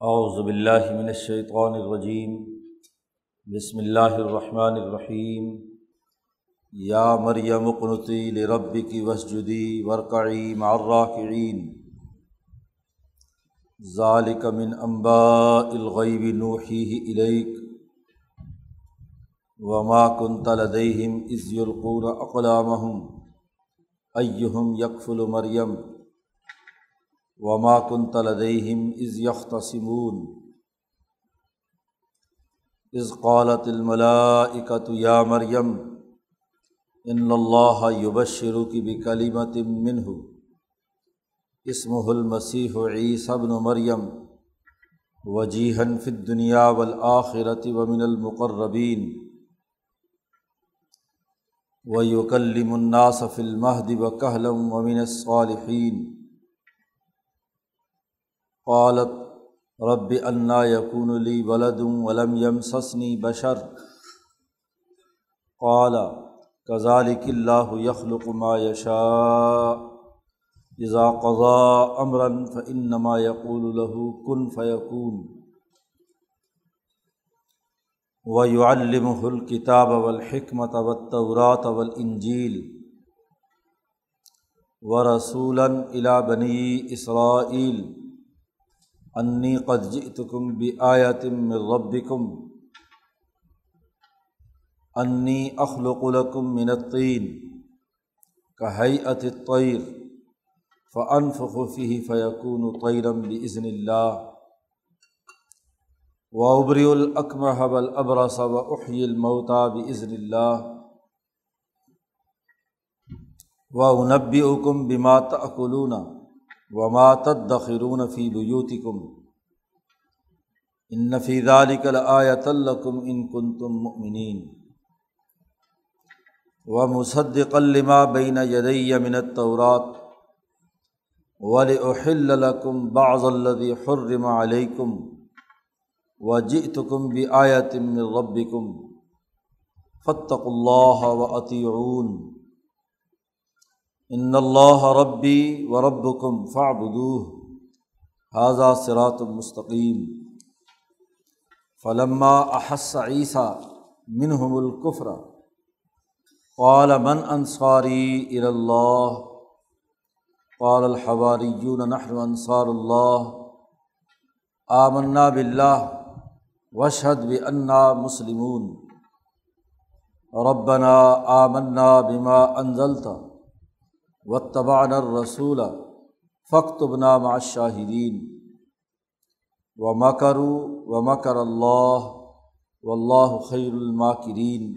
اعوذ باللہ من الشیطان الرجیم۔ بسم اللہ الرحمن الرحیم۔ یا مریم قنتی لربک وسجدی ورکعی مع الراکعین۔ ذالک من انباء الغیب نوحیہ الیک۔ وما كنت لديهم اذ يلقون اقلامهم ایہم یکفل مریم۔ وما كنت لديهم اذ يختصمون. اذ قالت الملائكة يا مريم ان اللہ الله يبشرك بكلمة منه. اسمه المسيح عيسى ابن مريم، وجيها في الدنيا والآخرة ومن المقربين. ويكلم الناس في المهد وكهلا ومن الصالحين. قالت، رب انا یقون لی ولد ولم یم سسنی بشر. قال کذالک اللہ یخلق ما یشاء اذا قضا امرا فانما یقول له کن فیکون ويعلمه الكتاب والحکمت والتورات والانجیل ورسولا الى بنی اسرائیل انی قد جئتکم بآیتم من ربکم. انی اخلق لکم من الطین کہیئت الطیر فانفخ فیہ فیکون طیرا بإذن اللہ. وابرئ الاکمہ والابرص واحیی الموتى بإذن اللہ. وانبئکم بما تأکلون. وما تدخرون فی بیوتکم ان فی ذلک لآیۃ لکم ان کنتم مؤمنین ومصدقا لما بین یدی من التورات ولأحل لکم بعض الذی حرم علیکم وجئتکم بآیۃ من ربکم فاتقوا اللہ وأطیعون ان اللہ ربی و رب کم فعبدو حاضہ سرات المستقیم فلما احس عیسیٰ منہم القفر قال من انصاری اللہ؟ قال الحواریون نحن انصار اللہ۔ آمنا باللہ وشہد بأننا مسلمون۔ ربنا آمنا بما انزلتا و تبان الرسول فخت بنام شاہدین و مکرو و مکر اللہ و اللہ خیر الماکرین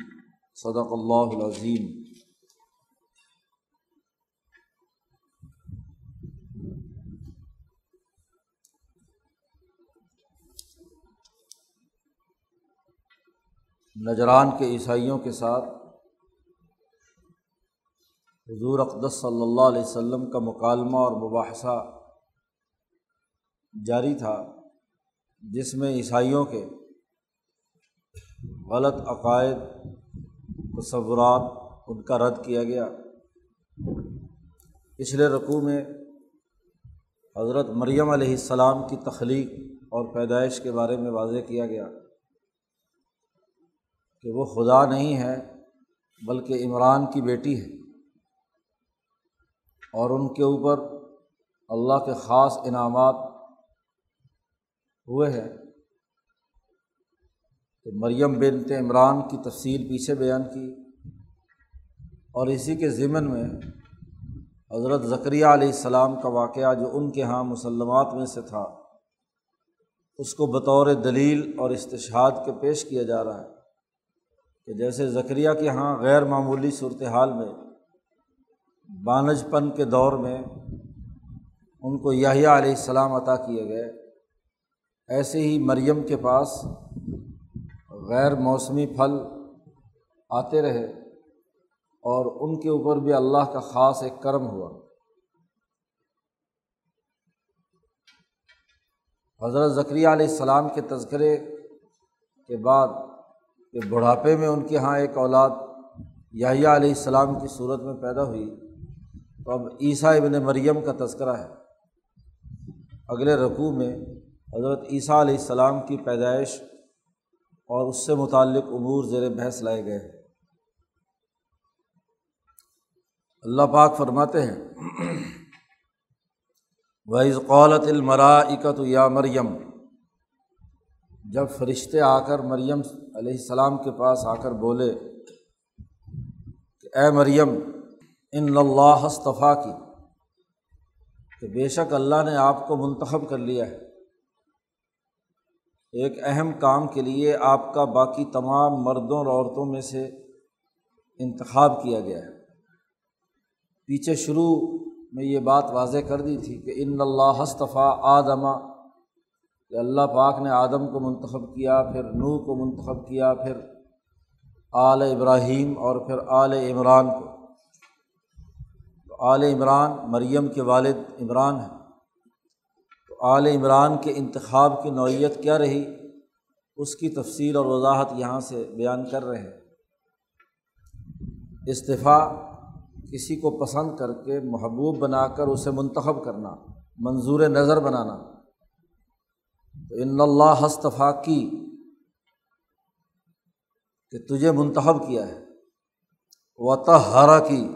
صدق اللہ العظیم نجران کے عیسائیوں کے ساتھ حضور اقدس صلی اللہ علیہ وسلم کا مکالمہ اور مباحثہ جاری تھا، جس میں عیسائیوں کے غلط عقائد، تصورات ان کا رد کیا گیا۔ پچھلے رقوع میں حضرت مریم علیہ السلام کی تخلیق اور پیدائش کے بارے میں واضح کیا گیا کہ وہ خدا نہیں ہے بلکہ عمران کی بیٹی ہے۔ اور ان کے اوپر اللہ کے خاص انعامات ہوئے ہیں۔ تو مریم بنت عمران کی تفصیل پیچھے بیان کی۔ اور اسی کے ضمن میں حضرت ذکریہ علیہ السلام کا واقعہ جو ان کے یہاں مسلمات میں سے تھا، اس کو بطور دلیل اور استشہاد کے پیش کیا جا رہا ہے کہ جیسے ذکریہ کے یہاں غیر معمولی صورت حال میں بانج پن کے دور میں ان کو یاہیا علیہ السلام عطا کیے گئے۔ ایسے ہی مریم کے پاس غیر موسمی پھل آتے رہے اور ان کے اوپر بھی اللہ کا خاص ایک کرم ہوا۔ حضرت ذکریہ علیہ السلام کے تذکرے کے بعد کہ بڑھاپے میں ان کے یہاں ایک اولاد یاہیا علیہ السلام کی صورت میں پیدا ہوئی۔ تو اب عیسیٰ ابن مریم کا تذکرہ ہے۔ اگلے رقوع میں حضرت عیسیٰ علیہ السلام کی پیدائش اور اس سے متعلق امور زیر بحث لائے گئے اللہ پاک فرماتے ہیں وحض قولت المراکت یا مریم جب فرشتے آ کر مریم علیہ السلام کے پاس آ کر بولے کہ اے مریم ان اللہ استفیٰ کی، کہ بے شک اللہ نے آپ کو منتخب کر لیا ہے۔ ایک اہم کام کے لیے آپ کا باقی تمام مردوں اور عورتوں میں سے انتخاب کیا گیا ہے۔ پیچھے شروع میں یہ بات واضح کر دی تھی کہ ان اللہ استفیٰ آدمہ کہ اللہ پاک نے آدم کو منتخب کیا، پھر نو کو منتخب کیا، پھر آل ابراہیم اور پھر آل عمران کو۔ آل عمران مریم کے والد عمران ہیں۔ تو آل عمران کے انتخاب کی نوعیت کیا رہی؟ اس کی تفصیل اور وضاحت یہاں سے بیان کر رہے ہیں۔ استفاع کسی کو پسند کر کے محبوب بنا کر اسے منتخب کرنا، منظور نظر بنانا۔ تو ان اللہ ہستفا کی کہ تجھے منتخب کیا ہے۔ و تحرا کی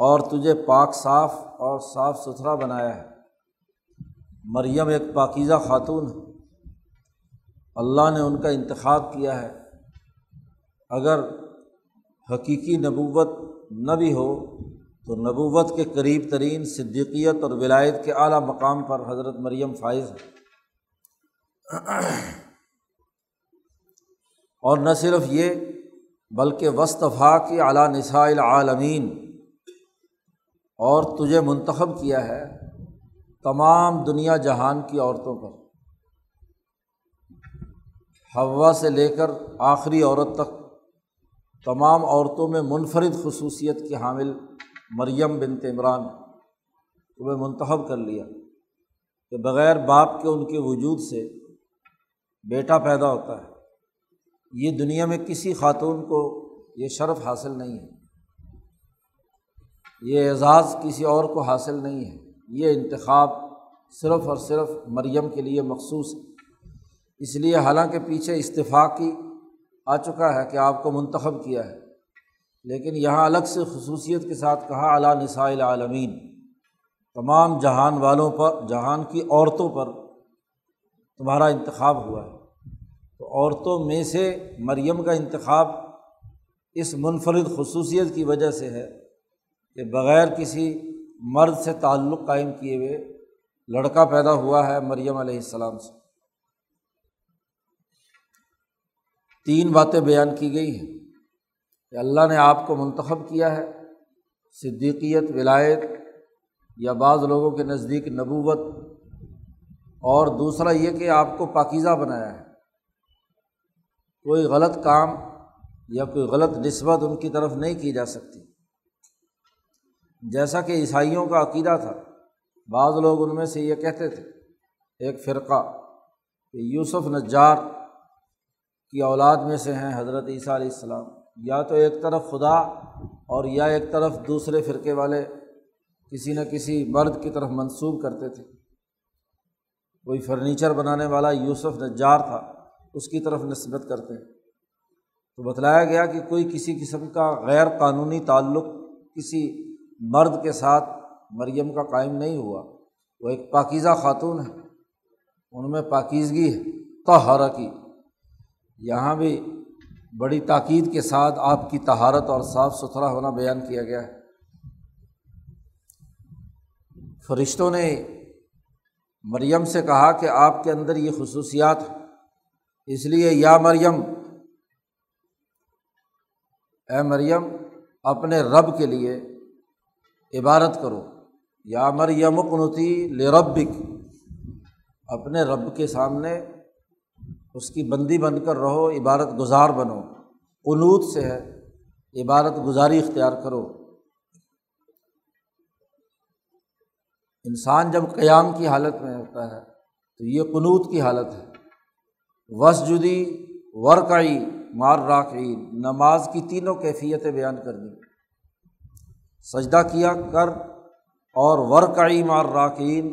اور تجھے پاک صاف اور صاف ستھرا بنایا ہے۔ مریم ایک پاکیزہ خاتون ہے۔ اللہ نے ان کا انتخاب کیا ہے۔ اگر حقیقی نبوت نہ بھی ہو، تو نبوت کے قریب ترین صدیقیت اور ولایت کے اعلیٰ مقام پر حضرت مریم فائز ہے اور نہ صرف یہ، بلکہ وصطفا کی اعلیٰ نسائل عالمین اور تجھے منتخب کیا ہے تمام دنیا جہان کی عورتوں پر۔ ہوا سے لے کر آخری عورت تک تمام عورتوں میں منفرد خصوصیت کی حامل مریم بن عمران تمہیں منتخب کر لیا کہ بغیر باپ کے ان کے وجود سے بیٹا پیدا ہوتا ہے۔ یہ دنیا میں کسی خاتون کو یہ شرف حاصل نہیں ہے۔ یہ اعزاز کسی اور کو حاصل نہیں ہے۔ یہ انتخاب صرف اور صرف مریم کے لیے مخصوص ہے۔ اس لیے حالانکہ پیچھے استفاقی آ چکا ہے کہ آپ کو منتخب کیا ہے۔ لیکن یہاں الگ سے خصوصیت کے ساتھ کہا اعلیٰ نسائل عالمین تمام جہان والوں پر، جہان کی عورتوں پر تمہارا انتخاب ہوا ہے۔ تو عورتوں میں سے مریم کا انتخاب اس منفرد خصوصیت کی وجہ سے ہے۔ کہ بغیر کسی مرد سے تعلق قائم کیے ہوئے لڑکا پیدا ہوا ہے مریم علیہ السلام سے۔ تین باتیں بیان کی گئی ہیں کہ اللہ نے آپ کو منتخب کیا ہے، صدیقیت، ولایت یا بعض لوگوں کے نزدیک نبوت، اور دوسرا یہ کہ آپ کو پاکیزہ بنایا ہے۔ کوئی غلط کام یا کوئی غلط نسبت ان کی طرف نہیں کی جا سکتی۔ جیسا کہ عیسائیوں کا عقیدہ تھا، بعض لوگ ان میں سے یہ کہتے تھے، ایک فرقہ، کہ یوسف نجار کی اولاد میں سے ہیں حضرت عیسیٰ علیہ السلام۔ یا تو ایک طرف خدا اور یا ایک طرف دوسرے فرقے والے کسی نہ کسی مرد کی طرف منسوب کرتے تھے۔ کوئی فرنیچر بنانے والا یوسف نجار تھا، اس کی طرف نسبت کرتے تو بتلایا گیا کہ کوئی کسی قسم کا غیر قانونی تعلق، کسی مرد کے ساتھ مریم کا قائم نہیں ہوا۔ وہ ایک پاکیزہ خاتون ہے۔ ان میں پاکیزگی ہے۔ تہارا کی۔ یہاں بھی بڑی تاکید کے ساتھ آپ کی تہارت اور صاف ستھرا ہونا بیان کیا گیا ہے۔ فرشتوں نے مریم سے کہا کہ آپ کے اندر یہ خصوصیات اس لیے یا مریم، اے مریم، اپنے رب کے لیے عبارت کرو، یا مر یمکنتی لربک، اپنے رب کے سامنے اس کی بندی بن کر رہو، عبارت گزار بنو۔ قنوت سے ہے، عبارت گزاری اختیار کرو۔ انسان جب قیام کی حالت میں ہوتا ہے، تو یہ قنوت کی حالت ہے۔ وس جدی ورکعی مار راکعین نماز کی تینوں کیفیتیں بیان کر دیں سجدہ کیا، کر اور ورکعی مار راکین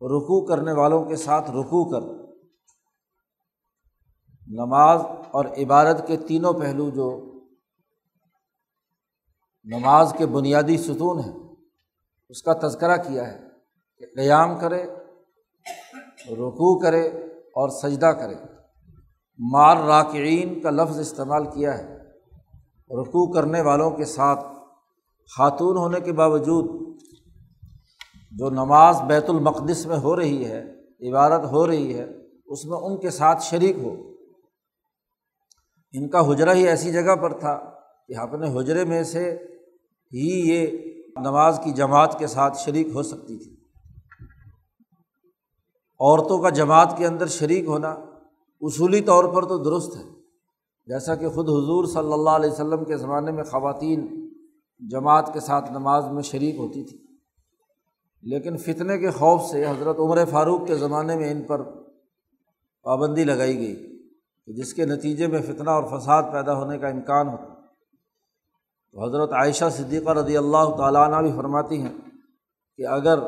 رکو کرنے والوں کے ساتھ رکو کر۔ نماز اور عبادت کے تینوں پہلو جو نماز کے بنیادی ستون ہیں، اس کا تذکرہ کیا ہے کہ قیام کرے رکو کرے اور سجدہ کرے۔ مار راکعین کا لفظ استعمال کیا ہے رکو کرنے والوں کے ساتھ خاتون ہونے کے باوجود جو نماز بیت المقدس میں ہو رہی ہے عبادت ہو رہی ہے، اس میں ان کے ساتھ شریک ہو۔ ان کا حجرہ ہی ایسی جگہ پر تھا کہ اپنے حجرے میں سے ہی یہ نماز کی جماعت کے ساتھ شریک ہو سکتی تھی۔ عورتوں کا جماعت کے اندر شریک ہونا اصولی طور پر تو درست ہے۔ جیسا کہ خود حضور صلی اللہ علیہ وسلم کے زمانے میں خواتین جماعت کے ساتھ نماز میں شریک ہوتی تھی۔ لیکن فتنے کے خوف سے حضرت عمر فاروق کے زمانے میں ان پر پابندی لگائی گئی کہ جس کے نتیجے میں فتنہ اور فساد پیدا ہونے کا امکان ہوتا۔ تو حضرت عائشہ صدیقہ رضی اللہ تعالیٰ عنہ بھی فرماتی ہیں کہ اگر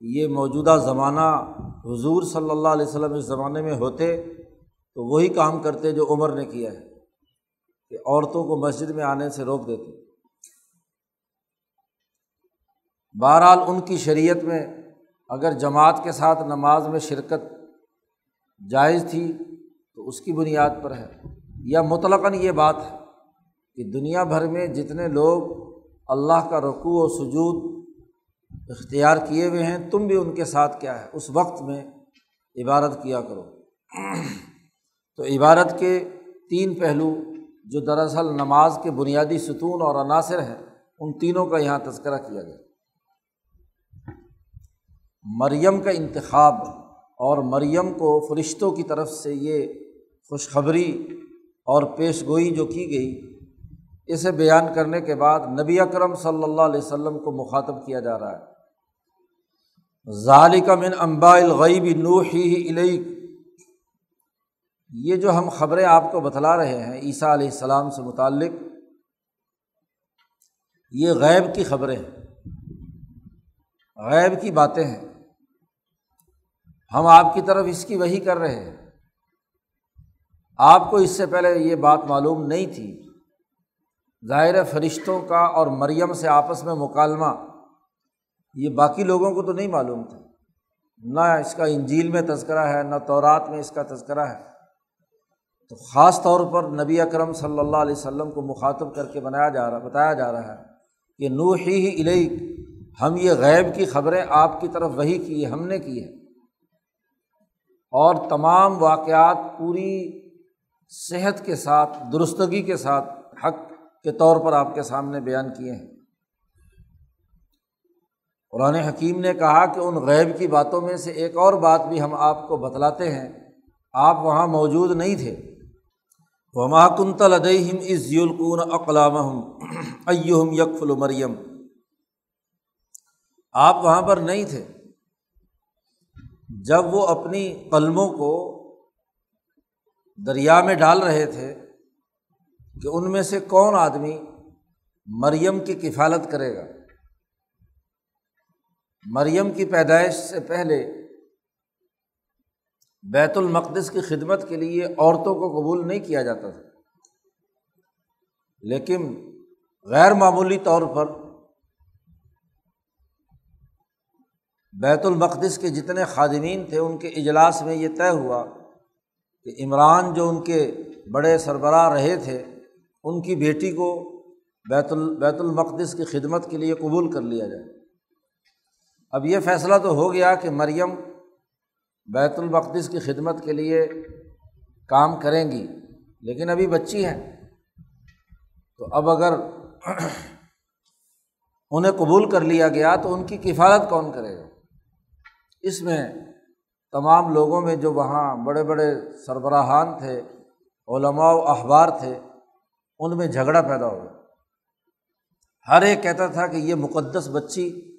یہ موجودہ زمانہ حضور صلی اللہ علیہ وسلم اس زمانے میں ہوتے تو وہی کام کرتے جو عمر نے کیا ہے کہ عورتوں کو مسجد میں آنے سے روک دیتے۔ بہرحال ان کی شریعت میں اگر جماعت کے ساتھ نماز میں شرکت جائز تھی تو اس کی بنیاد پر ہے۔ یا مطلقاً یہ بات ہے کہ دنیا بھر میں جتنے لوگ اللہ کا رقوع و سجود اختیار کیے ہوئے ہیں، تم بھی ان کے ساتھ کیا ہے؟ اس وقت میں عبادت کیا کرو۔ تو عبادت کے تین پہلو جو دراصل نماز کے بنیادی ستون اور عناصر ہیں، ان تینوں کا یہاں تذکرہ کیا گیا۔ مریم کا انتخاب اور مریم کو فرشتوں کی طرف سے یہ خوشخبری اور پیش گوئی جو کی گئی، اسے بیان کرنے کے بعد نبی اکرم صلی اللہ علیہ وسلم کو مخاطب کیا جا رہا ہے۔ ظالق من امبا الغیب نوحی علیہ یہ جو ہم خبریں آپ کو بتلا رہے ہیں عیسیٰ علیہ السلام سے متعلق، یہ غیب کی خبریں ہیں۔ غیب کی باتیں ہیں۔ ہم آپ کی طرف اس کی وہی کر رہے ہیں۔ آپ کو اس سے پہلے یہ بات معلوم نہیں تھی۔ ظاہر فرشتوں کا اور مریم سے آپس میں مکالمہ۔ یہ باقی لوگوں کو تو نہیں معلوم تھا۔ نہ اس کا انجیل میں تذکرہ ہے، نہ تورات میں اس کا تذکرہ ہے۔ تو خاص طور پر نبی اکرم صلی اللہ علیہ وسلم کو مخاطب کر کے بنایا جا رہا، بتایا جا رہا ہے کہ نو ہی ہی ہم یہ غیب کی خبریں آپ کی طرف وہی کی ہے ہم نے کی ہے اور تمام واقعات پوری صحت کے ساتھ، درستگی کے ساتھ حق کے طور پر آپ کے سامنے بیان کیے ہیں۔ قرآن حکیم نے کہا کہ ان غیب کی باتوں میں سے ایک اور بات بھی ہم آپ کو بتلاتے ہیں۔ آپ وہاں موجود نہیں تھے۔ وما کنتل ادہم از یلقون اقلام ایہم یکفل مریم آپ وہاں پر نہیں تھے۔ جب وہ اپنی قلموں کو دریا میں ڈال رہے تھے کہ ان میں سے کون آدمی مریم کی کفالت کرے گا۔ مریم کی پیدائش سے پہلے بیت المقدس کی خدمت کے لیے عورتوں کو قبول نہیں کیا جاتا تھا، لیکن غیر معمولی طور پر بیت المقدس کے جتنے خادمین تھے، ان کے اجلاس میں یہ طے ہوا کہ عمران جو ان کے بڑے سربراہ رہے تھے، ان کی بیٹی کو بیت ال، بیت المقدس کی خدمت کے لیے قبول کر لیا جائے۔ اب یہ فیصلہ تو ہو گیا کہ مریم بیت المقدس کی خدمت کے لیے کام کریں گی، لیکن ابھی بچی ہیں۔ تو اب اگر انہیں قبول کر لیا گیا تو ان کی کفالت کون کرے گا؟ اس میں تمام لوگوں میں جو وہاں بڑے بڑے سربراہان تھے، علماء و اخبار تھے، ان میں جھگڑا پیدا ہو گیا۔ ہر ایک کہتا تھا کہ یہ مقدس بچی،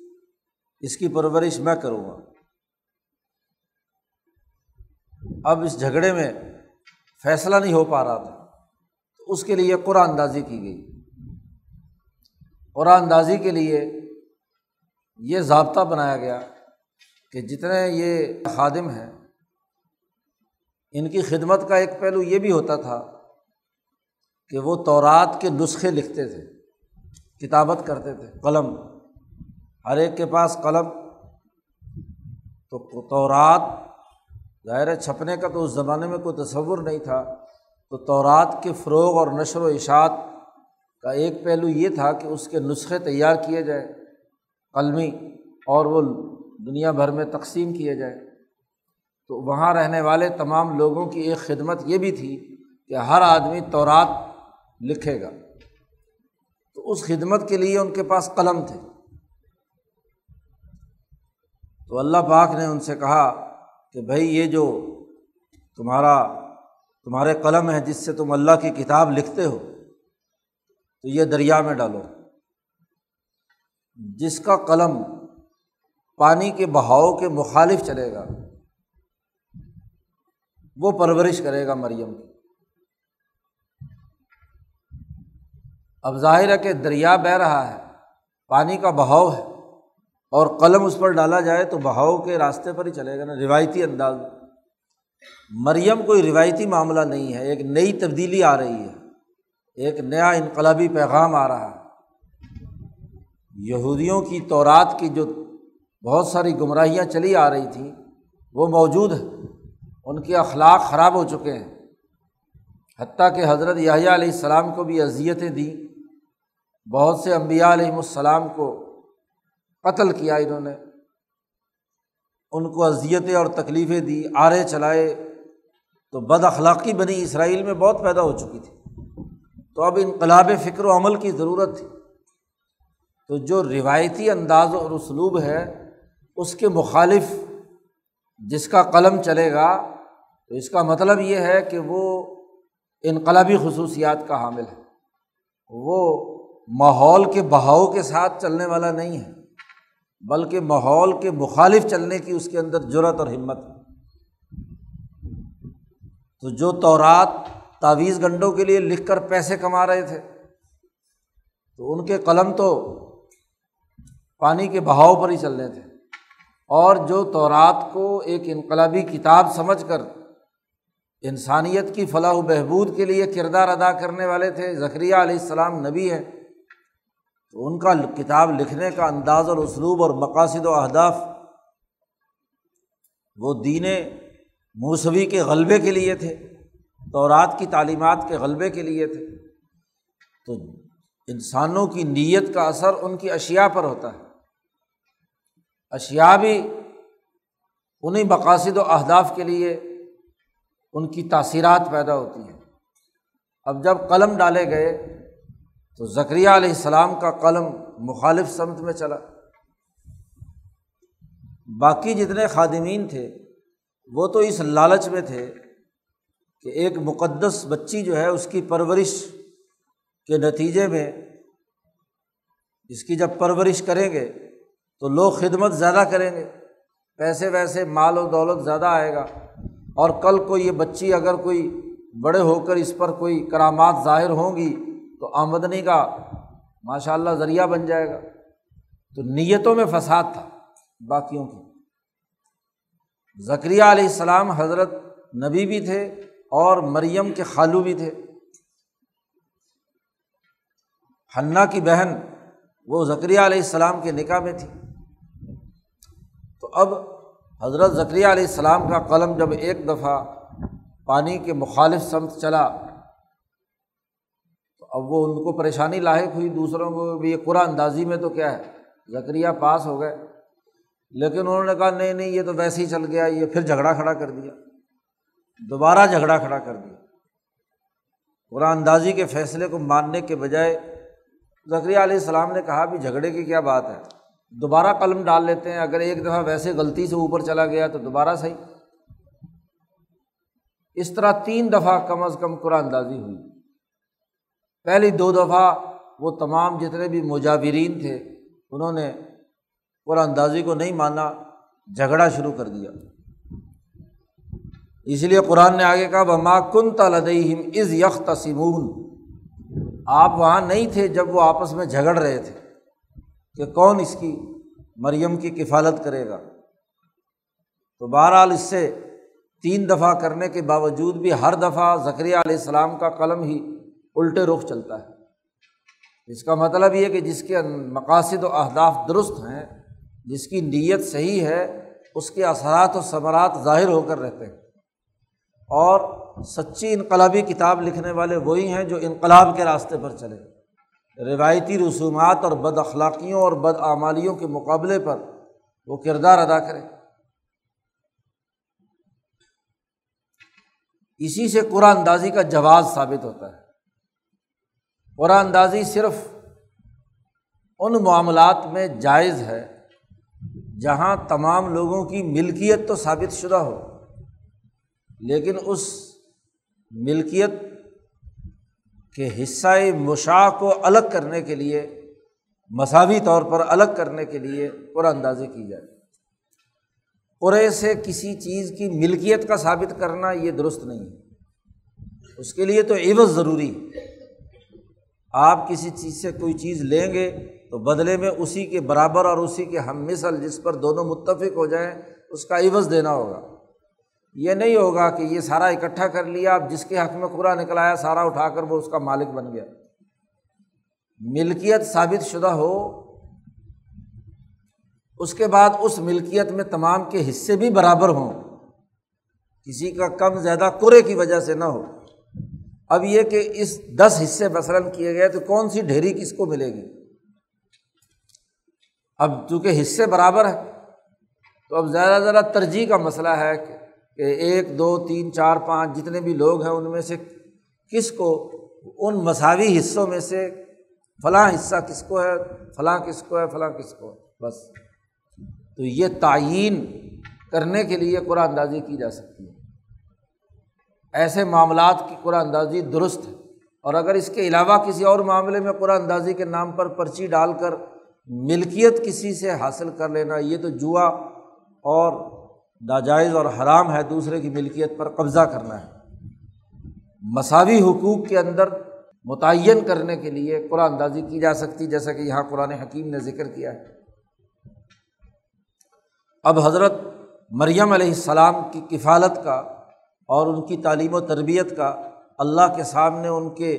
اس کی پرورش میں کروں گا۔ اب اس جھگڑے میں فیصلہ نہیں ہو پا رہا تھا، تو اس کے لیے قرآن اندازی کی گئی۔ قرآن اندازی کے لیے یہ ضابطہ بنایا گیا کہ جتنے یہ خادم ہیں، ان کی خدمت کا ایک پہلو یہ بھی ہوتا تھا کہ وہ تورات کے نسخے لکھتے تھے، کتابت کرتے تھے، قلم۔ ہر ایک کے پاس قلم۔ تو تورات، ظاہر چھپنے کا تو اس زمانے میں کوئی تصور نہیں تھا۔ تو تورات کے فروغ اور نشر و اشاعت کا ایک پہلو یہ تھا کہ اس کے نسخے تیار کیے جائیں، قلمی اور وہ دنیا بھر میں تقسیم کیے جائیں تو وہاں رہنے والے تمام لوگوں کی ایک خدمت یہ بھی تھی کہ ہر آدمی تورات لکھے گا۔ تو اس خدمت کے لیے ان کے پاس قلم تھے۔ تو اللہ پاک نے ان سے کہا کہ بھائی یہ جو تمہارا، تمہارے قلم ہے جس سے تم اللہ کی کتاب لکھتے ہو، تو یہ دریا میں ڈالو۔ جس کا قلم پانی کے بہاؤ کے مخالف چلے گا۔ وہ پرورش کرے گا مریم کی۔ اب ظاہر ہے کہ دریا بہہ رہا ہے، پانی کا بہاؤ ہے اور قلم اس پر ڈالا جائے تو بہاؤ کے راستے پر ہی چلے گا نا، روایتی انداز۔ مریم کوئی روایتی معاملہ نہیں ہے، ایک نئی تبدیلی آ رہی ہے۔ ایک نیا انقلابی پیغام آ رہا ہے۔ یہودیوں کی تورات کی جو بہت ساری گمراہیاں چلی آ رہی تھیں۔ وہ موجود ہیں۔ ان کے اخلاق خراب ہو چکے ہیں۔ حتیٰ کہ حضرت یاہیا علیہ السلام کو بھی اذیتیں دیں۔ بہت سے امبیا علیہم السلام کو قتل کیا انہوں نے۔ ان کو اذیتیں اور تکلیفیں دی آرے چلائے۔ تو بد اخلاقی بنی اسرائیل میں بہت پیدا ہو چکی تھی۔ تو اب انقلاب فکر و عمل کی ضرورت تھی۔ تو جو روایتی انداز اور اسلوب ہے اس کے مخالف جس کا قلم چلے گا، تو اس کا مطلب یہ ہے کہ وہ انقلابی خصوصیات کا حامل ہے۔ وہ ماحول کے بہاؤ کے ساتھ چلنے والا نہیں ہے، بلکہ ماحول کے مخالف چلنے کی اس کے اندر جرت اور ہمت ہے۔ تو جو تورات تعویذ گنڈوں کے لیے لکھ کر پیسے کما رہے تھے، تو ان کے قلم تو پانی کے بہاؤ پر ہی چل رہے تھے۔ اور جو تورات کو ایک انقلابی کتاب سمجھ کر انسانیت کی فلاح و بہبود کے لیے کردار ادا کرنے والے تھے ذکریہ علیہ السلام نبی ہے تو ان کا کتاب لکھنے کا انداز اور اسلوب اور مقاصد و اہداف وہ دین موسوی کے غلبے کے لیے تھے، تورات کی تعلیمات کے غلبے کے لیے تھے۔ تو انسانوں کی نیت کا اثر ان کی اشیا پر ہوتا ہے۔ اشیا بھی انہیں مقاصد و اہداف کے لیے ان کی تاثیرات پیدا ہوتی ہیں۔ اب جب قلم ڈالے گئے تو ذکریہ علیہ السلام کا قلم مخالف سمت میں چلا۔ باقی جتنے خادمین تھے، وہ تو اس لالچ میں تھے کہ ایک مقدس بچی جو ہے، اس کی پرورش کے نتیجے میں اس کی جب پرورش کریں گے تو لوگ خدمت زیادہ کریں گے، پیسے ویسے مال و دولت زیادہ آئے گا۔ اور کل کو یہ بچی اگر کوئی بڑے ہو کر اس پر کوئی کرامات ظاہر ہوں گی تو آمدنی کا ماشاء اللہ ذریعہ بن جائے گا۔ تو نیتوں میں فساد تھا باقیوں کی۔ ذکریہ علیہ السلام حضرت نبی بھی تھے اور مریم کے خالو بھی تھے۔ ہنا کی بہن وہ ذکریہ علیہ السلام کے نکاح میں تھی۔ اب حضرت ذکریہ علیہ السلام کا قلم جب ایک دفعہ پانی کے مخالف سمت چلا، تو اب وہ ان کو پریشانی لاحق ہوئی، دوسروں کو بھی یہ قرآن اندازی میں تو کیا ہے ذکریہ پاس ہو گئے۔ لیکن انہوں نے کہا، نہیں نہیں، یہ تو ویسے ہی چل گیا، یہ پھر جھگڑا کھڑا کر دیا۔ دوبارہ جھگڑا کھڑا کر دیا۔ قرآن اندازی کے فیصلے کو ماننے کے بجائے ذکریہ علیہ السلام نے کہا بھی جھگڑے کی کیا بات ہے؟ دوبارہ قلم ڈال لیتے ہیں، اگر ایک دفعہ ویسے غلطی سے اوپر چلا گیا تو دوبارہ صحیح۔ اس طرح تین دفعہ کم از کم قرآن اندازی ہوئی۔ پہلی دو دفعہ وہ تمام جتنے بھی مجاورین تھے، انہوں نے قرآن اندازی کو نہیں مانا، جھگڑا شروع کر دیا۔ اس لیے قرآن نے آگے کہا بما کن تلدیم از یخ تسیمون آپ وہاں نہیں تھے جب وہ آپس میں جھگڑ رہے تھے۔ کہ کون اس کی مریم کی کفالت کرے گا؟ تو بہرحال اس سے تین دفعہ کرنے کے باوجود بھی ہر دفعہ ذکریہ علیہ السلام کا قلم ہی الٹے رخ چلتا ہے۔ اس کا مطلب یہ کہ جس کے مقاصد و اہداف درست ہیں، جس کی نیت صحیح ہے، اس کے اثرات و ثمرات ظاہر ہو کر رہتے ہیں۔ اور سچی انقلابی کتاب لکھنے والے وہی ہیں جو انقلاب کے راستے پر چلے۔ روایتی رسومات اور بد اخلاقیوں اور بد اعمالیوں کے مقابلے پر وہ کردار ادا کرے اسی سے قرآن اندازی کا جواز ثابت ہوتا ہے۔ قرآن اندازی صرف ان معاملات میں جائز ہے جہاں تمام لوگوں کی ملکیت تو ثابت شدہ ہو، لیکن اس ملکیت کہ حصۂ مشاع کو الگ کرنے کے لیے مساوی طور پر الگ کرنے کے لیے قرآن اندازی کی جائے۔ قرے سے کسی چیز کی ملکیت کا ثابت کرنا یہ درست نہیں ہے۔ اس کے لیے تو عوض ضروری ہے۔ آپ کسی چیز سے کوئی چیز لیں گے تو بدلے میں اسی کے برابر اور اسی کے ہم مثل جس پر دونوں متفق ہو جائیں، اس کا عوض دینا ہوگا۔ یہ نہیں ہوگا کہ یہ سارا اکٹھا کر لیا، اب جس کے حق میں پورا نکلایا سارا اٹھا کر وہ اس کا مالک بن گیا۔ ملکیت ثابت شدہ ہو، اس کے بعد اس ملکیت میں تمام کے حصے بھی برابر ہوں۔ کسی کا کم، زیادہ کرے کی وجہ سے نہ ہو۔ اب یہ کہ اس دس حصے مثلاً کیے گئے تو کون سی ڈھیری کس کو ملے گی؟ اب چونکہ حصے برابر ہیں، تو اب زیادہ زیادہ ترجیح کا مسئلہ ہے کہ کہ ایک، دو، تین، چار، پانچ جتنے بھی لوگ ہیں، ان میں سے کس کو، ان مساوی حصوں میں سے فلاں حصہ کس کو ہے، فلاں کس کو ہے، فلاں کس کو ہے، بس۔ تو یہ تعین کرنے کے لیے قرآن اندازی کی جا سکتی ہے۔ ایسے معاملات کی قرآن اندازی درست ہے۔ اور اگر اس کے علاوہ کسی اور معاملے میں قرآن اندازی کے نام پر پرچی ڈال کر ملکیت کسی سے حاصل کر لینا، یہ تو جوا اور ناجائز اور حرام ہے دوسرے کی ملکیت پر قبضہ کرنا ہے۔ مساوی حقوق کے اندر متعین کرنے کے لیے قرآن اندازی کی جا سکتی، جیسا کہ یہاں قرآن حکیم نے ذکر کیا ہے۔ اب حضرت مریم علیہ السلام کی کفالت کا اور ان کی تعلیم و تربیت کا اللہ کے سامنے ان کے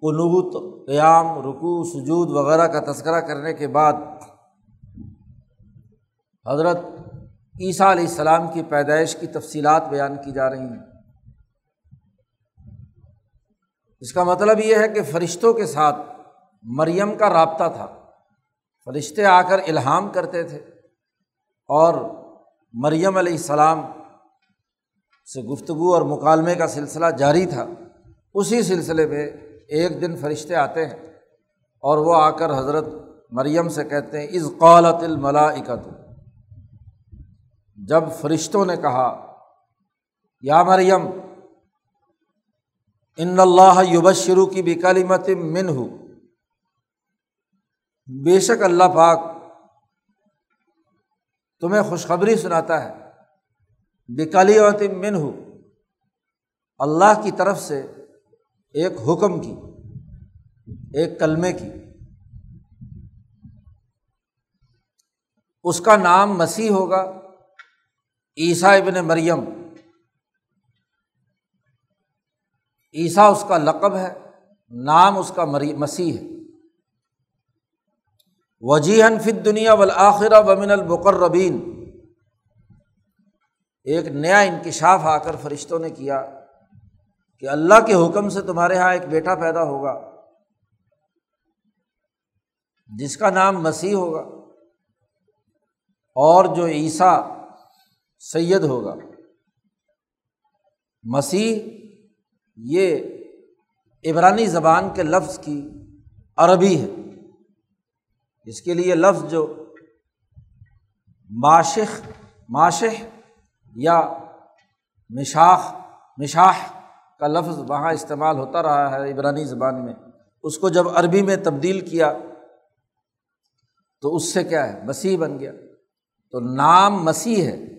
قنوط قیام، رکوع، سجود وغیرہ کا تذکرہ کرنے کے بعد حضرت عیسیٰ علیہ السلام کی پیدائش کی تفصیلات بیان کی جا رہی ہیں۔ اس کا مطلب یہ ہے کہ فرشتوں کے ساتھ مریم کا رابطہ تھا۔ فرشتے آ کر الہام کرتے تھے اور مریم علیہ السلام سے گفتگو اور مکالمے کا سلسلہ جاری تھا۔ اسی سلسلے میں ایک دن فرشتے آتے ہیں اور وہ آ کر حضرت مریم سے کہتے ہیں از قالت الملاکت جب فرشتوں نے کہا، یا مریم، ان اللہ یوبشرو کی بکالیمت من ہو بے شک اللہ پاک تمہیں خوشخبری سناتا ہے۔ بکالی من ہو اللہ کی طرف سے ایک حکم کی، ایک کلمے کی۔ اس کا نام مسیح ہوگا۔ عیسیٰ ابن مریم۔ عیسیٰ اس کا لقب ہے، نام اس کا مری، مسیح ہے۔ وجیحن فت دنیا والآخرہ ومن المقربین۔ ایک نیا انکشاف آ کر فرشتوں نے کیا کہ اللہ کے حکم سے تمہارے یہاں ایک بیٹا پیدا ہوگا، جس کا نام مسیح ہوگا۔ اور جو عیسیٰ سید ہوگا۔ مسیح یہ عبرانی زبان کے لفظ کی عربی ہے۔ اس کے لیے لفظ جو معاشق معاشح یا مشاخ، مشاح کا لفظ وہاں استعمال ہوتا رہا ہے عبرانی زبان میں۔ اس کو جب عربی میں تبدیل کیا تو اس سے کیا ہے؟ مسیح بن گیا۔ تو نام مسیح ہے۔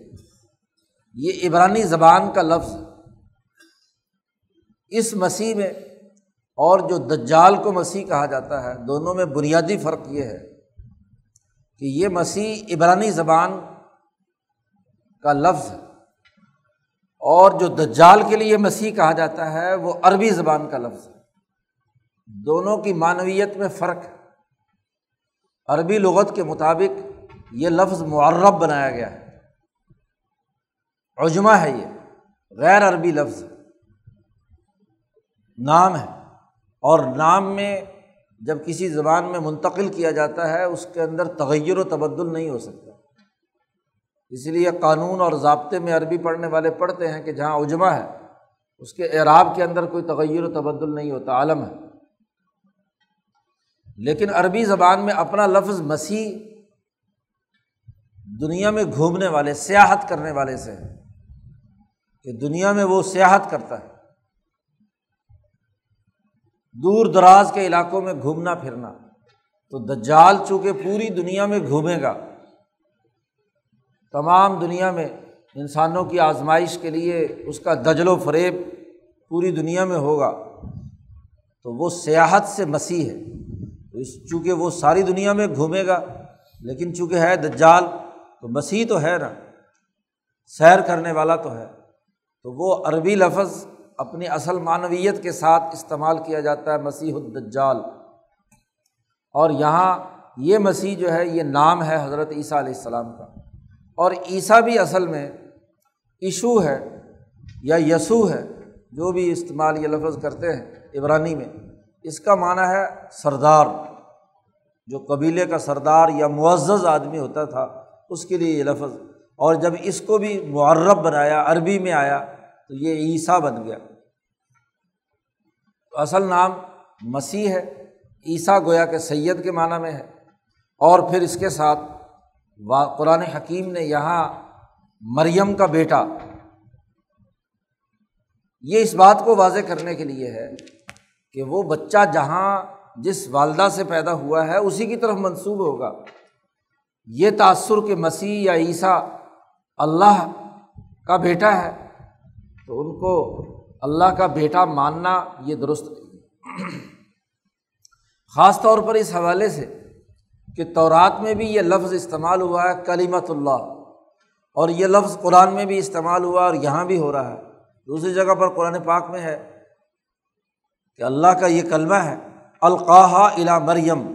یہ عبرانی زبان کا لفظ اس مسیح میں اور جو دجال کو مسیح کہا جاتا ہے، دونوں میں بنیادی فرق یہ ہے کہ یہ مسیح عبرانی زبان کا لفظ ہے۔ اور جو دجال کے لیے مسیح کہا جاتا ہے، وہ عربی زبان کا لفظ ہے۔ دونوں کی معنویت میں فرق ہے۔ عربی لغت کے مطابق یہ لفظ معرب بنایا گیا ہے۔ عجمہ ہے یہ، غیر عربی لفظ نام ہے۔ اور نام میں جب کسی زبان میں منتقل کیا جاتا ہے، اس کے اندر تغیر و تبدل نہیں ہو سکتا۔ اس لیے قانون اور ضابطے میں عربی پڑھنے والے پڑھتے ہیں کہ جہاں اجما ہے، اس کے اعراب کے اندر کوئی تغیر و تبدل نہیں ہوتا، عالم ہے۔ لیکن عربی زبان میں اپنا لفظ مسیح دنیا میں گھومنے والے، سیاحت کرنے والے سے ہے۔ کہ دنیا میں وہ سیاحت کرتا ہے۔ دور دراز کے علاقوں میں گھومنا پھرنا۔ تو دجال چونکہ پوری دنیا میں گھومے گا، تمام دنیا میں انسانوں کی آزمائش کے لیے اس کا دجل و فریب پوری دنیا میں ہوگا۔ تو وہ سیاحت سے مسیح ہے۔ اس چونکہ وہ ساری دنیا میں گھومے گا، لیکن چونکہ ہے دجال، تو مسیح تو ہے نا۔ سیر کرنے والا تو ہے۔ تو وہ عربی لفظ اپنی اصل معنویت کے ساتھ استعمال کیا جاتا ہے، مسیح الدجال۔ اور یہاں یہ مسیح جو ہے، یہ نام ہے حضرت عیسیٰ علیہ السلام کا۔ اور عیسیٰ بھی اصل میں ایشو ہے یا یسوع ہے، جو بھی استعمال یہ لفظ کرتے ہیں عبرانی میں۔ اس کا معنی ہے سردار۔ جو قبیلے کا سردار یا معزز آدمی ہوتا تھا، اس کے لیے یہ لفظ اور جب اس کو بھی معرب بنایا، عربی میں آیا، تو یہ عیسیٰ بن گیا۔ تو اصل نام مسیح ہے، عیسیٰ گویا کہ سید کے معنیٰ میں ہے۔ اور پھر اس کے ساتھ قرآن حکیم نے یہاں مریم کا بیٹا۔ یہ اس بات کو واضح کرنے کے لیے ہے کہ وہ بچہ جہاں جس والدہ سے پیدا ہوا ہے، اسی کی طرف منسوب ہوگا۔ یہ تأثر کہ مسیح یا عیسیٰ اللہ کا بیٹا ہے، تو ان کو اللہ کا بیٹا ماننا یہ درست نہیں خاص طور پر اس حوالے سے کہ تورات میں بھی یہ لفظ استعمال ہوا ہے کلیمت اللہ۔ اور یہ لفظ قرآن میں بھی استعمال ہوا اور یہاں بھی ہو رہا ہے۔ دوسری جگہ پر قرآن پاک میں ہے کہ اللہ کا یہ کلمہ ہے القاح الا مریم۔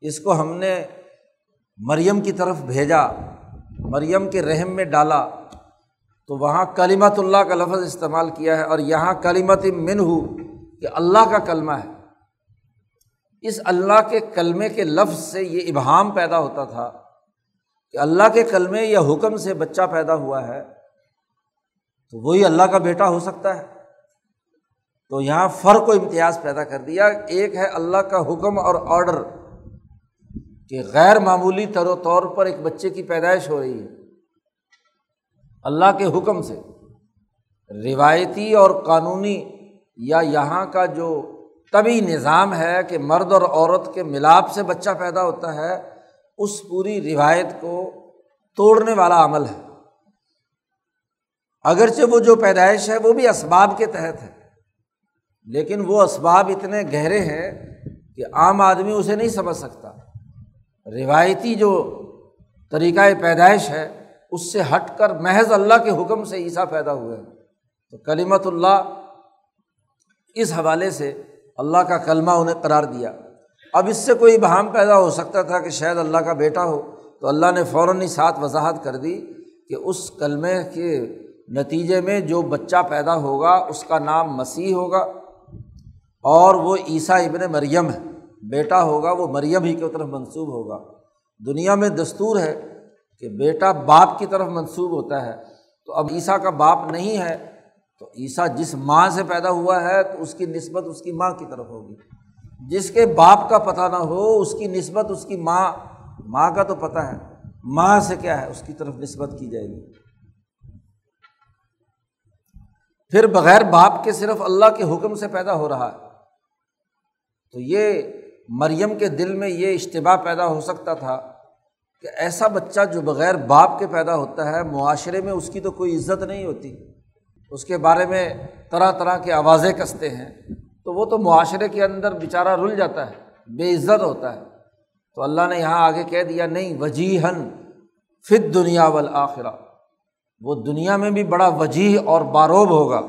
اس کو ہم نے مریم کی طرف بھیجا۔ مریم کے رحم میں ڈالا، تو وہاں کلیمت اللہ کا لفظ استعمال کیا ہے اور یہاں کلیمت من ہو کہ اللہ کا کلمہ ہے۔ اس اللہ کے کلمے کے لفظ سے یہ ابہام پیدا ہوتا تھا کہ اللہ کے کلمے یا حکم سے بچہ پیدا ہوا ہے، تو وہی اللہ کا بیٹا ہو سکتا ہے۔ تو یہاں فرق و امتیاز پیدا کر دیا۔ ایک ہے اللہ کا حکم اور آڈر کہ غیر معمولی طر و طور پر ایک بچے کی پیدائش ہو رہی ہے۔ اللہ کے حکم سے روایتی اور قانونی یا یہاں کا جو طبی نظام ہے کہ مرد اور عورت کے ملاپ سے بچہ پیدا ہوتا ہے، اس پوری روایت کو توڑنے والا عمل ہے۔ اگرچہ وہ جو پیدائش ہے وہ بھی اسباب کے تحت ہے، لیکن وہ اسباب اتنے گہرے ہیں کہ عام آدمی اسے نہیں سمجھ سکتا۔ روایتی جو طریقۂ پیدائش ہے، اس سے ہٹ کر محض اللہ کے حکم سے عیسیٰ پیدا ہوئے تو کلیمت اللہ اس حوالے سے اللہ کا کلمہ انہیں قرار دیا۔ اب اس سے کوئی بہام پیدا ہو سکتا تھا کہ شاید اللہ کا بیٹا ہو، تو اللہ نے فوراً ہی ساتھ وضاحت کر دی کہ اس کلمے کے نتیجے میں جو بچہ پیدا ہوگا، اس کا نام مسیح ہوگا اور وہ عیسیٰ ابن مریم ہے۔ بیٹا ہوگا وہ مریم ہی کی طرف منسوب ہوگا۔ دنیا میں دستور ہے کہ بیٹا باپ کی طرف منسوب ہوتا ہے۔ تو اب عیسیٰ کا باپ نہیں ہے، تو عیسیٰ جس ماں سے پیدا ہوا ہے، تو اس کی نسبت اس کی ماں کی طرف ہوگی۔ جس کے باپ کا پتہ نہ ہو، اس کی نسبت اس کی ماں ماں کا تو پتہ ہے۔ ماں سے کیا ہے؟ اس کی طرف نسبت کی جائے گی۔ پھر بغیر باپ کے صرف اللہ کے حکم سے پیدا ہو رہا ہے۔ تو یہ مریم کے دل میں یہ اشتباہ پیدا ہو سکتا تھا کہ ایسا بچہ جو بغیر باپ کے پیدا ہوتا ہے، معاشرے میں اس کی تو کوئی عزت نہیں ہوتی۔ اس کے بارے میں طرح طرح کے آوازیں کستے ہیں۔ تو وہ تو معاشرے کے اندر بیچارہ رل جاتا ہے، بے عزت ہوتا ہے۔ تو اللہ نے یہاں آگے کہہ دیا، نہیں وجیحن فت دنیا والآخرہ۔ وہ دنیا میں بھی بڑا وجیح اور باروب ہوگا۔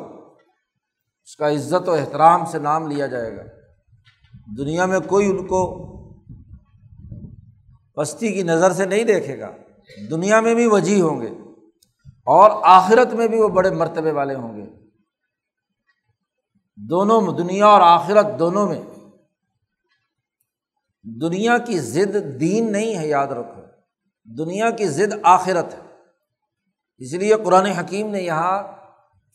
اس کا عزت و احترام سے نام لیا جائے گا۔ دنیا میں کوئی ان کو پستی کی نظر سے نہیں دیکھے گا، دنیا میں بھی وجیح ہوں گے اور آخرت میں بھی وہ بڑے مرتبے والے ہوں گے۔ دونوں دنیا اور آخرت دونوں میں۔ دنیا کی ضد دین نہیں ہے، یاد رکھو۔ دنیا کی ضد آخرت ہے۔ اس لیے قرآن حکیم نے یہاں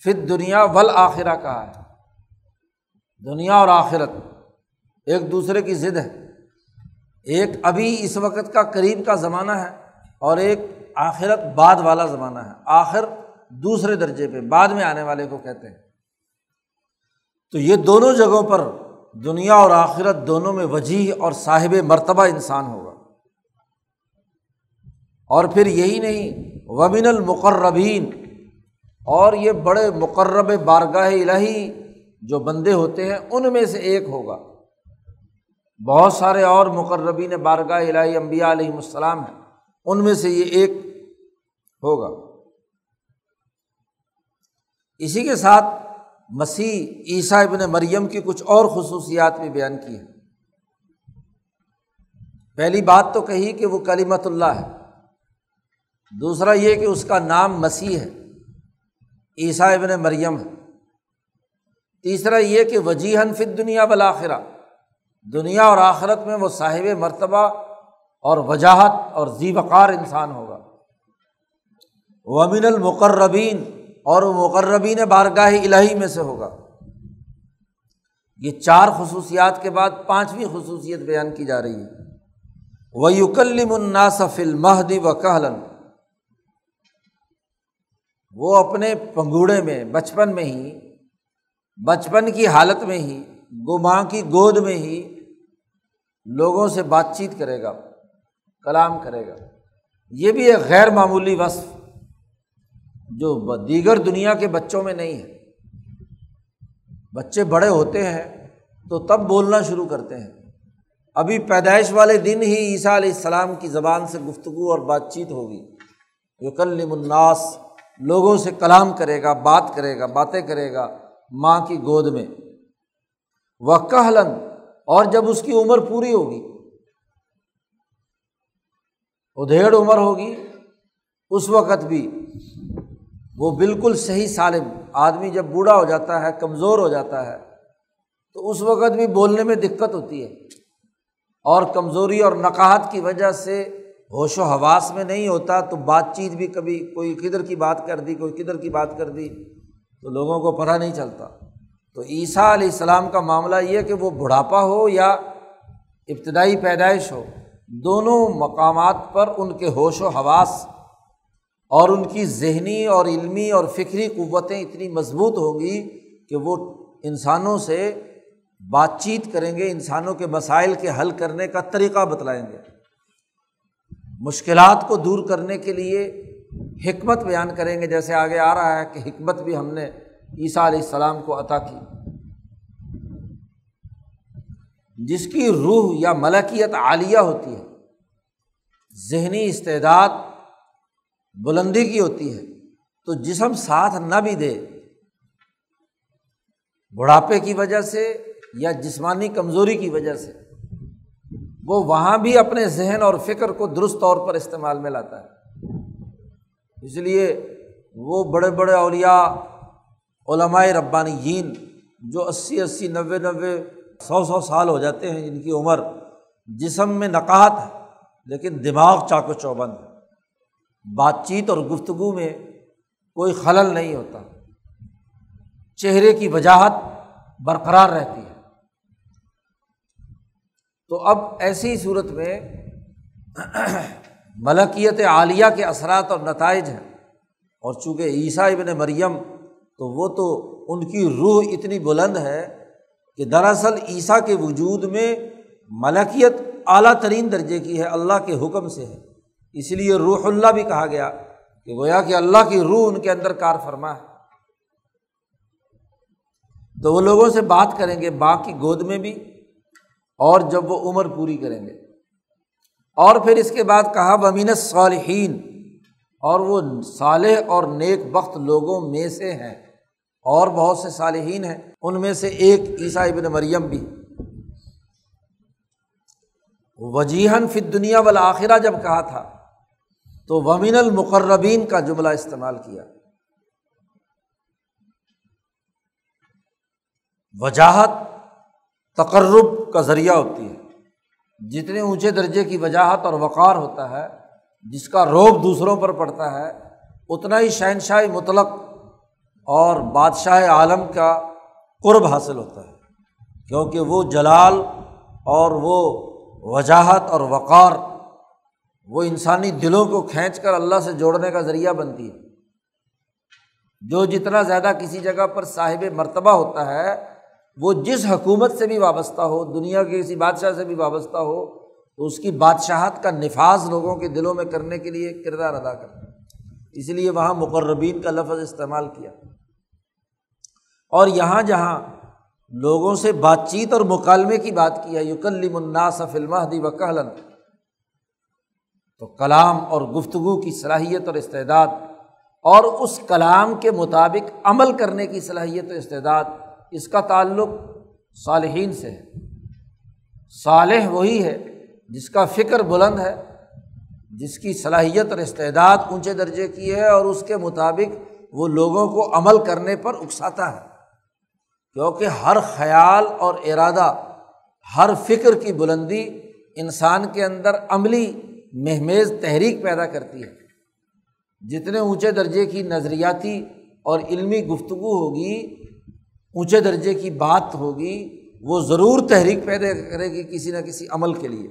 فت دنیا ول آخرہ کہا ہے۔ دنیا اور آخرت۔ ایک دوسرے کی ضد ہے۔ ایک ابھی اس وقت کا قریب کا زمانہ ہے اور ایک آخرت بعد والا زمانہ ہے۔ آخر دوسرے درجے پہ، بعد میں آنے والے کو کہتے ہیں۔ تو یہ دونوں جگہوں پر دنیا اور آخرت دونوں میں وجیح اور صاحب مرتبہ انسان ہوگا۔ اور پھر یہی نہیں، ومن المقربین۔ اور یہ بڑے مقرب بارگاہ الہی جو بندے ہوتے ہیں، ان میں سے ایک ہوگا۔ بہت سارے اور مقربین بارگاہ الہی امبیا علیہم السلام ہیں۔ ان میں سے یہ ایک ہوگا۔ اسی کے ساتھ مسیح عیسیٰ ابن مریم کی کچھ اور خصوصیات بھی بیان کی ہیں۔ پہلی بات تو کہی کہ وہ کلیمت اللہ ہے۔ دوسرا یہ کہ اس کا نام مسیح ہے۔ عیسیٰ ابن مریم ہے۔ تیسرا یہ کہ وجیحن فت دنیا بلاخرہ دنیا اور آخرت میں وہ صاحب مرتبہ اور وجاہت اور زی وقار انسان ہوگا۔ ومن المقربین اور مقربین بارگاہ الہی میں سے ہوگا۔ یہ چار خصوصیات کے بعد پانچویں خصوصیت بیان کی جا رہی ہے۔ وہ یوکلم الناصف المحدی و کہلن وہ اپنے پنگوڑے میں، بچپن میں ہی، بچپن کی حالت میں ہی گو ماں کی گود میں ہی لوگوں سے بات چیت کرے گا، کلام کرے گا۔ یہ بھی ایک غیر معمولی وصف جو دیگر دنیا کے بچوں میں نہیں ہے۔ بچے بڑے ہوتے ہیں تو تب بولنا شروع کرتے ہیں۔ ابھی پیدائش والے دن ہی عیسیٰ علیہ السلام کی زبان سے گفتگو اور بات چیت ہوگی۔ یکلم الناس، لوگوں سے کلام کرے گا، بات کرے گا، باتیں کرے گا ماں کی گود میں۔ وہ کہلن اور جب اس کی عمر پوری ہوگی ادھیڑ عمر ہوگی، اس وقت بھی وہ بالکل صحیح سالم، آدمی جب بوڑھا ہو جاتا ہے، کمزور ہو جاتا ہے، تو اس وقت بھی بولنے میں دقت ہوتی ہے۔ اور کمزوری اور نقاہت کی وجہ سے ہوش و حواس میں نہیں ہوتا، تو بات چیت بھی کبھی کوئی کدھر کی بات کر دی، کوئی کدھر کی بات کر دی، تو لوگوں کو پتہ نہیں چلتا۔ تو عیسیٰ علیہ السلام کا معاملہ یہ کہ وہ بڑھاپا ہو یا ابتدائی پیدائش ہو، دونوں مقامات پر ان کے ہوش و حواس اور ان کی ذہنی اور علمی اور فکری قوتیں اتنی مضبوط ہوں گی کہ وہ انسانوں سے بات چیت کریں گے، انسانوں کے مسائل کے حل کرنے کا طریقہ بتلائیں گے۔ مشکلات کو دور کرنے کے لیے حکمت بیان کریں گے، جیسے آگے آ رہا ہے کہ حکمت بھی ہم نے عیسیٰ علیہ السلام کو عطا کی۔ جس کی روح یا ملکیت عالیہ ہوتی ہے، ذہنی استعداد بلندی کی ہوتی ہے، تو جسم ساتھ نہ بھی دے۔ بڑھاپے کی وجہ سے یا جسمانی کمزوری کی وجہ سے، وہ وہاں بھی اپنے ذہن اور فکر کو درست طور پر استعمال میں لاتا ہے۔ اس لیے وہ بڑے بڑے اولیا علمائے ربانیین جو اسی اسی نوے نوے سو سو سال ہو جاتے ہیں جن کی عمر، جسم میں نقاہت ہے، لیکن دماغ چاق و چوبند ہے۔ بات چیت اور گفتگو میں کوئی خلل نہیں ہوتا۔ چہرے کی وجاہت برقرار رہتی ہے۔ تو اب ایسی صورت میں ملکیت عالیہ کے اثرات اور نتائج ہیں۔ اور چونکہ عیسیٰ ابن مریم تو وہ تو ان کی روح اتنی بلند ہے کہ دراصل عیسیٰ کے وجود میں ملکیت اعلیٰ ترین درجے کی ہے، اللہ کے حکم سے ہے۔ اس لیے روح اللہ بھی کہا گیا کہ گویا کہ اللہ کی روح ان کے اندر کار فرما ہے۔ تو وہ لوگوں سے بات کریں گے باغ کی گود میں بھی اور جب وہ عمر پوری کریں گے۔ اور پھر اس کے بعد کہا بمین صالحین اور وہ صالح اور نیک بخت لوگوں میں سے ہیں۔ اور بہت سے صالحین ہیں، ان میں سے ایک عیسیٰ ابن مریم بھی۔ وجیحن فت دنیا والا آخرہ جب کہا تھا، تو ومین المقربین کا جملہ استعمال کیا۔ وجاہت تقرب کا ذریعہ ہوتی ہے۔ جتنے اونچے درجے کی وجاہت اور وقار ہوتا ہے، جس کا روب دوسروں پر پڑتا ہے، اتنا ہی شہنشاہی مطلق اور بادشاہ عالم کا قرب حاصل ہوتا ہے۔ کیونکہ وہ جلال اور وہ وجاہت اور وقار وہ انسانی دلوں کو کھینچ کر اللہ سے جوڑنے کا ذریعہ بنتی ہے۔ جو جتنا زیادہ کسی جگہ پر صاحب مرتبہ ہوتا ہے، وہ جس حکومت سے بھی وابستہ ہو، دنیا کے کسی بادشاہ سے بھی وابستہ ہو تو اس کی بادشاہت کا نفاذ لوگوں کے دلوں میں کرنے کے لیے کردار ادا کرتا ہے۔ اس لیے وہاں مقربین کا لفظ استعمال کیا۔ اور یہاں جہاں لوگوں سے بات چیت اور مکالمے کی بات کی ہے یوکلی مناس فلمحدی و کہلن تو کلام اور گفتگو کی صلاحیت اور استعداد اور اس کلام کے مطابق عمل کرنے کی صلاحیت و استعداد اس کا تعلق صالحین سے ہے۔ صالح وہی ہے جس کا فکر بلند ہے، جس کی صلاحیت اور استعداد اونچے درجے کی ہے اور اس کے مطابق وہ لوگوں کو عمل کرنے پر اکساتا ہے۔ کیونکہ ہر خیال اور ارادہ، ہر فکر کی بلندی انسان کے اندر عملی مہمیز تحریک پیدا کرتی ہے۔ جتنے اونچے درجے کی نظریاتی اور علمی گفتگو ہوگی، اونچے درجے کی بات ہوگی، وہ ضرور تحریک پیدا کرے گی کسی نہ کسی عمل کے لیے۔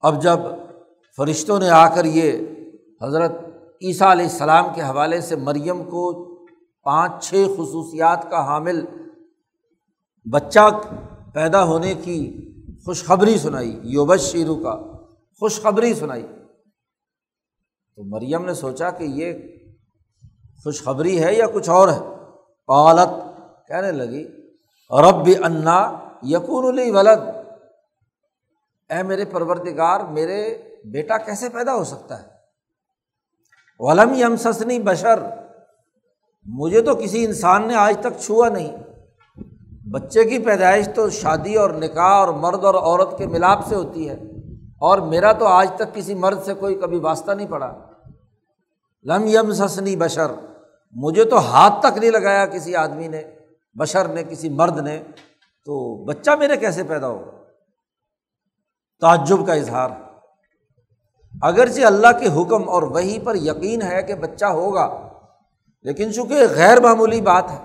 اب جب فرشتوں نے آ کر یہ حضرت عیسیٰ علیہ السلام کے حوالے سے مریم کو پانچ چھ خصوصیات کا حامل بچہ پیدا ہونے کی خوشخبری سنائی یوبش شیرو کا خوشخبری سنائی۔ تو مریم نے سوچا کہ یہ خوشخبری ہے یا کچھ اور ہے؟ پالت کہنے لگی، رب انا یقون علی ولد۔ اے میرے پرورتگار میرے بیٹا کیسے پیدا ہو سکتا ہے؟ ولم یم سسنی بشر۔ مجھے تو کسی انسان نے آج تک چھوا نہیں۔ بچے کی پیدائش تو شادی اور نکاح اور مرد اور عورت کے ملاپ سے ہوتی ہے۔ اور میرا تو آج تک کسی مرد سے کوئی کبھی واسطہ نہیں پڑا۔ لم یم سسنی بشر۔ مجھے تو ہاتھ تک نہیں لگایا کسی آدمی نے، بشر نے، کسی مرد نے۔ تو بچہ میرے کیسے پیدا ہوگا؟ تعجب کا اظہار۔ اگرچہ اللہ کے حکم اور وہی پر یقین ہے کہ بچہ ہوگا، لیکن چونکہ غیر معمولی بات ہے،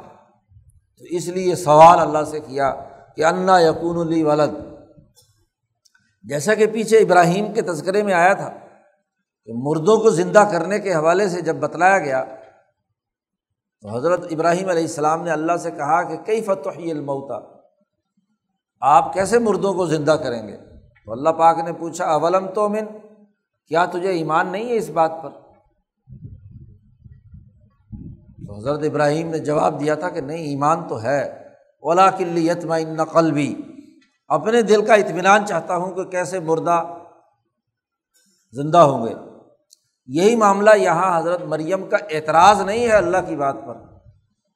تو اس لیے سوال اللہ سے کیا کہ انا یقون علی ولد۔ جیسا کہ پیچھے ابراہیم کے تذکرے میں آیا تھا کہ مردوں کو زندہ کرنے کے حوالے سے جب بتلایا گیا، تو حضرت ابراہیم علیہ السلام نے اللہ سے کہا کہ کئی فتح المعتا آپ کیسے مردوں کو زندہ کریں گے؟ تو اللہ پاک نے پوچھا، اولم تو من کیا تجھے ایمان نہیں ہے اس بات پر؟ تو حضرت ابراہیم نے جواب دیا تھا کہ نہیں، ایمان تو ہے اولا کلی یتما نقل بھی اپنے دل کا اطمینان چاہتا ہوں کہ کیسے مردہ زندہ ہوں گے۔ یہی معاملہ یہاں حضرت مریم کا اعتراض نہیں ہے اللہ کی بات پر۔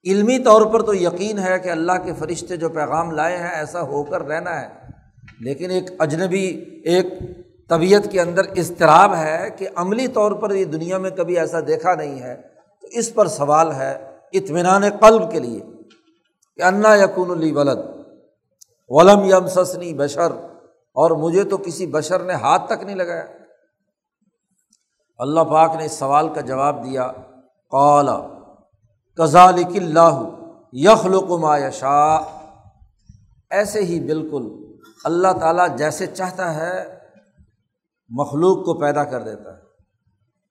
علمی طور پر تو یقین ہے کہ اللہ کے فرشتے جو پیغام لائے ہیں، ایسا ہو کر رہنا ہے۔ لیکن ایک اجنبی، ایک طبیعت کے اندر اضطراب ہے کہ عملی طور پر یہ دنیا میں کبھی ایسا دیکھا نہیں ہے، تو اس پر سوال ہے اطمینان قلب کے لیے کہ انا یقون علی ولد ولم یم سسنی بشر، اور مجھے تو کسی بشر نے ہاتھ تک نہیں لگایا۔ اللہ پاک نے اس سوال کا جواب دیا قالا کزالک اللہ یخلق ما یشا ایسے ہی بالکل اللہ تعالیٰ جیسے چاہتا ہے مخلوق کو پیدا کر دیتا ہے۔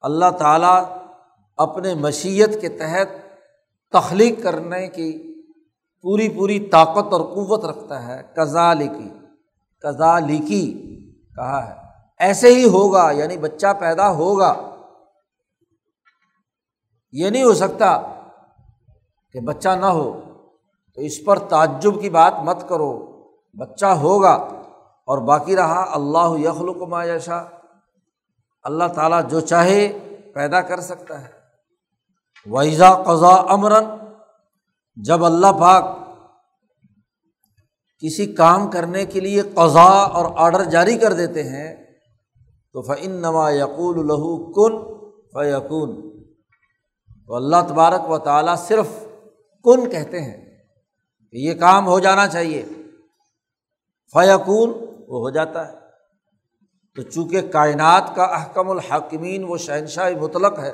اللہ تعالیٰ اپنے مشیت کے تحت تخلیق کرنے کی پوری پوری طاقت اور قوت رکھتا ہے۔ کزا لکی کزا لکی کہا ہے۔ ایسے ہی ہوگا یعنی بچہ پیدا ہوگا۔ یہ نہیں ہو سکتا کہ بچہ نہ ہو۔ تو اس پر تعجب کی بات مت کرو۔ بچہ ہوگا۔ اور باقی رہا، اللہ یخلق ما یشا اللہ تعالیٰ جو چاہے پیدا کر سکتا ہے۔ ویزا قضا امراً جب اللہ پاک کسی کام کرنے کے لیے قضا اور آڈر جاری کر دیتے ہیں، تو فعن نما یقول لہو کن فیقون تو اللہ تبارک و تعالیٰ صرف کن کہتے ہیں کہ یہ کام ہو جانا چاہیے۔ فیقون وہ ہو جاتا ہے۔ تو چونکہ کائنات کا احکم الحکمین وہ شہنشاہ مطلق ہے،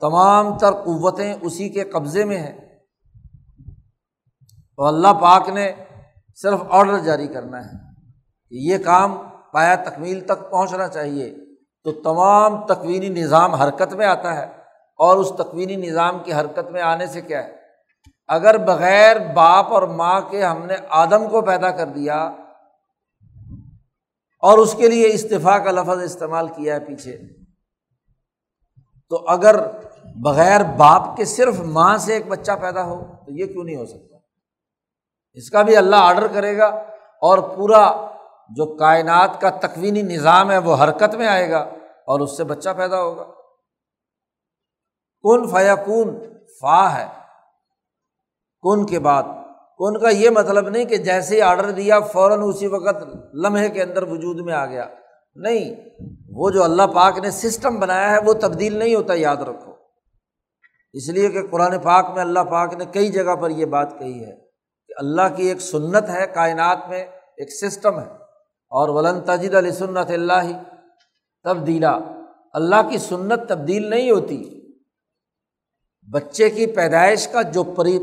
تمام تر قوتیں اسی کے قبضے میں ہیں۔ تو اللہ پاک نے صرف آڈر جاری کرنا ہے کہ یہ کام پایا تکمیل تک پہنچنا چاہیے۔ تو تمام تکوینی نظام حرکت میں آتا ہے۔ اور اس تکوینی نظام کی حرکت میں آنے سے کیا ہے؟ اگر بغیر باپ اور ماں کے ہم نے آدم کو پیدا کر دیا اور اس کے لیے استفاع کا لفظ استعمال کیا ہے پیچھے۔ تو اگر بغیر باپ کے صرف ماں سے ایک بچہ پیدا ہو، تو یہ کیوں نہیں ہو سکتا؟ اس کا بھی اللہ آڈر کرے گا اور پورا جو کائنات کا تکوینی نظام ہے، وہ حرکت میں آئے گا اور اس سے بچہ پیدا ہوگا۔ کن فیا کن فا ہے۔ کن کے بعد کن کا یہ مطلب نہیں کہ جیسے ہی آڈر دیا فوراً اسی وقت لمحے کے اندر وجود میں آ گیا۔ نہیں، وہ جو اللہ پاک نے سسٹم بنایا ہے وہ تبدیل نہیں ہوتا، یاد رکھو۔ اس لیے کہ قرآن پاک میں اللہ پاک نے کئی جگہ پر یہ بات کہی ہے کہ اللہ کی ایک سنت ہے، کائنات میں ایک سسٹم ہے۔ اور ولن تجد علی سنت اللہ تبدیلا۔ اللہ کی سنت تبدیل نہیں ہوتی۔ بچے کی پیدائش کا جو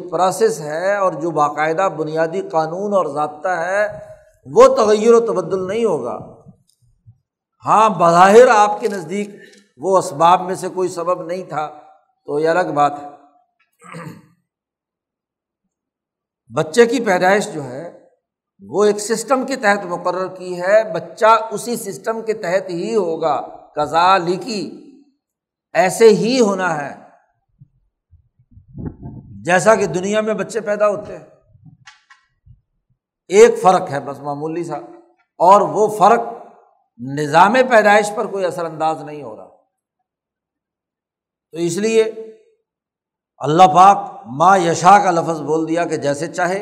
پروسیس ہے اور جو باقاعدہ بنیادی قانون اور ضابطہ ہے، وہ تغیر و تبدل نہیں ہوگا۔ ہاں بظاہر آپ کے نزدیک وہ اسباب میں سے کوئی سبب نہیں تھا، تو یہ الگ بات ہے۔ بچے کی پیدائش جو ہے، وہ ایک سسٹم کے تحت مقرر کی ہے، بچہ اسی سسٹم کے تحت ہی ہوگا۔ کزا لکھی، ایسے ہی ہونا ہے۔ جیسا کہ دنیا میں بچے پیدا ہوتے ہیں، ایک فرق ہے بس معمولی سا، اور وہ فرق نظام پیدائش پر کوئی اثر انداز نہیں ہو رہا۔ تو اس لیے اللہ پاک ماں یشا کا لفظ بول دیا کہ جیسے چاہے،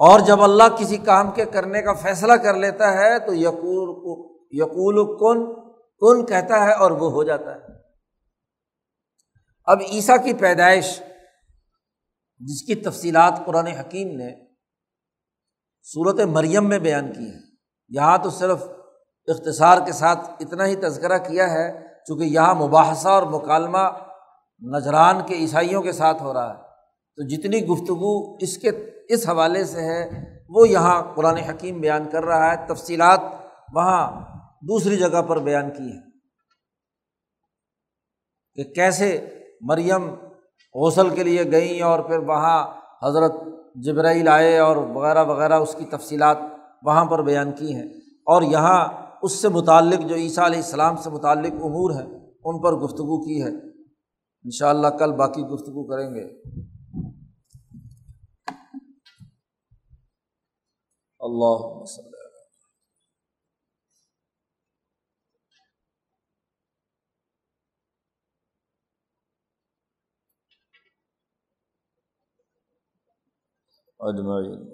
اور جب اللہ کسی کام کے کرنے کا فیصلہ کر لیتا ہے تو یقول یقول کن کن کہتا ہے اور وہ ہو جاتا ہے۔ اب عیسیٰ کی پیدائش، جس کی تفصیلات قرآن حکیم نے صورت مریم میں بیان کی ہے یہاں تو صرف اختصار کے ساتھ اتنا ہی تذکرہ کیا ہے، چونکہ یہاں مباحثہ اور مکالمہ نجران کے عیسائیوں کے ساتھ ہو رہا ہے۔ تو جتنی گفتگو اس کے، اس حوالے سے ہے، وہ یہاں قرآن حکیم بیان کر رہا ہے، تفصیلات وہاں دوسری جگہ پر بیان کی ہے کہ کیسے مریم غسل کے لیے گئیں اور پھر وہاں حضرت جبرائیل آئے اور وغیرہ وغیرہ اس کی تفصیلات وہاں پر بیان کی ہیں۔ اور یہاں اس سے متعلق جو عیسیٰ علیہ السلام سے متعلق امور ہیں، ان پر گفتگو کی ہے۔ ان شاء اللہ کل باقی گفتگو کریں گے۔ اللہ وسلم اجمعین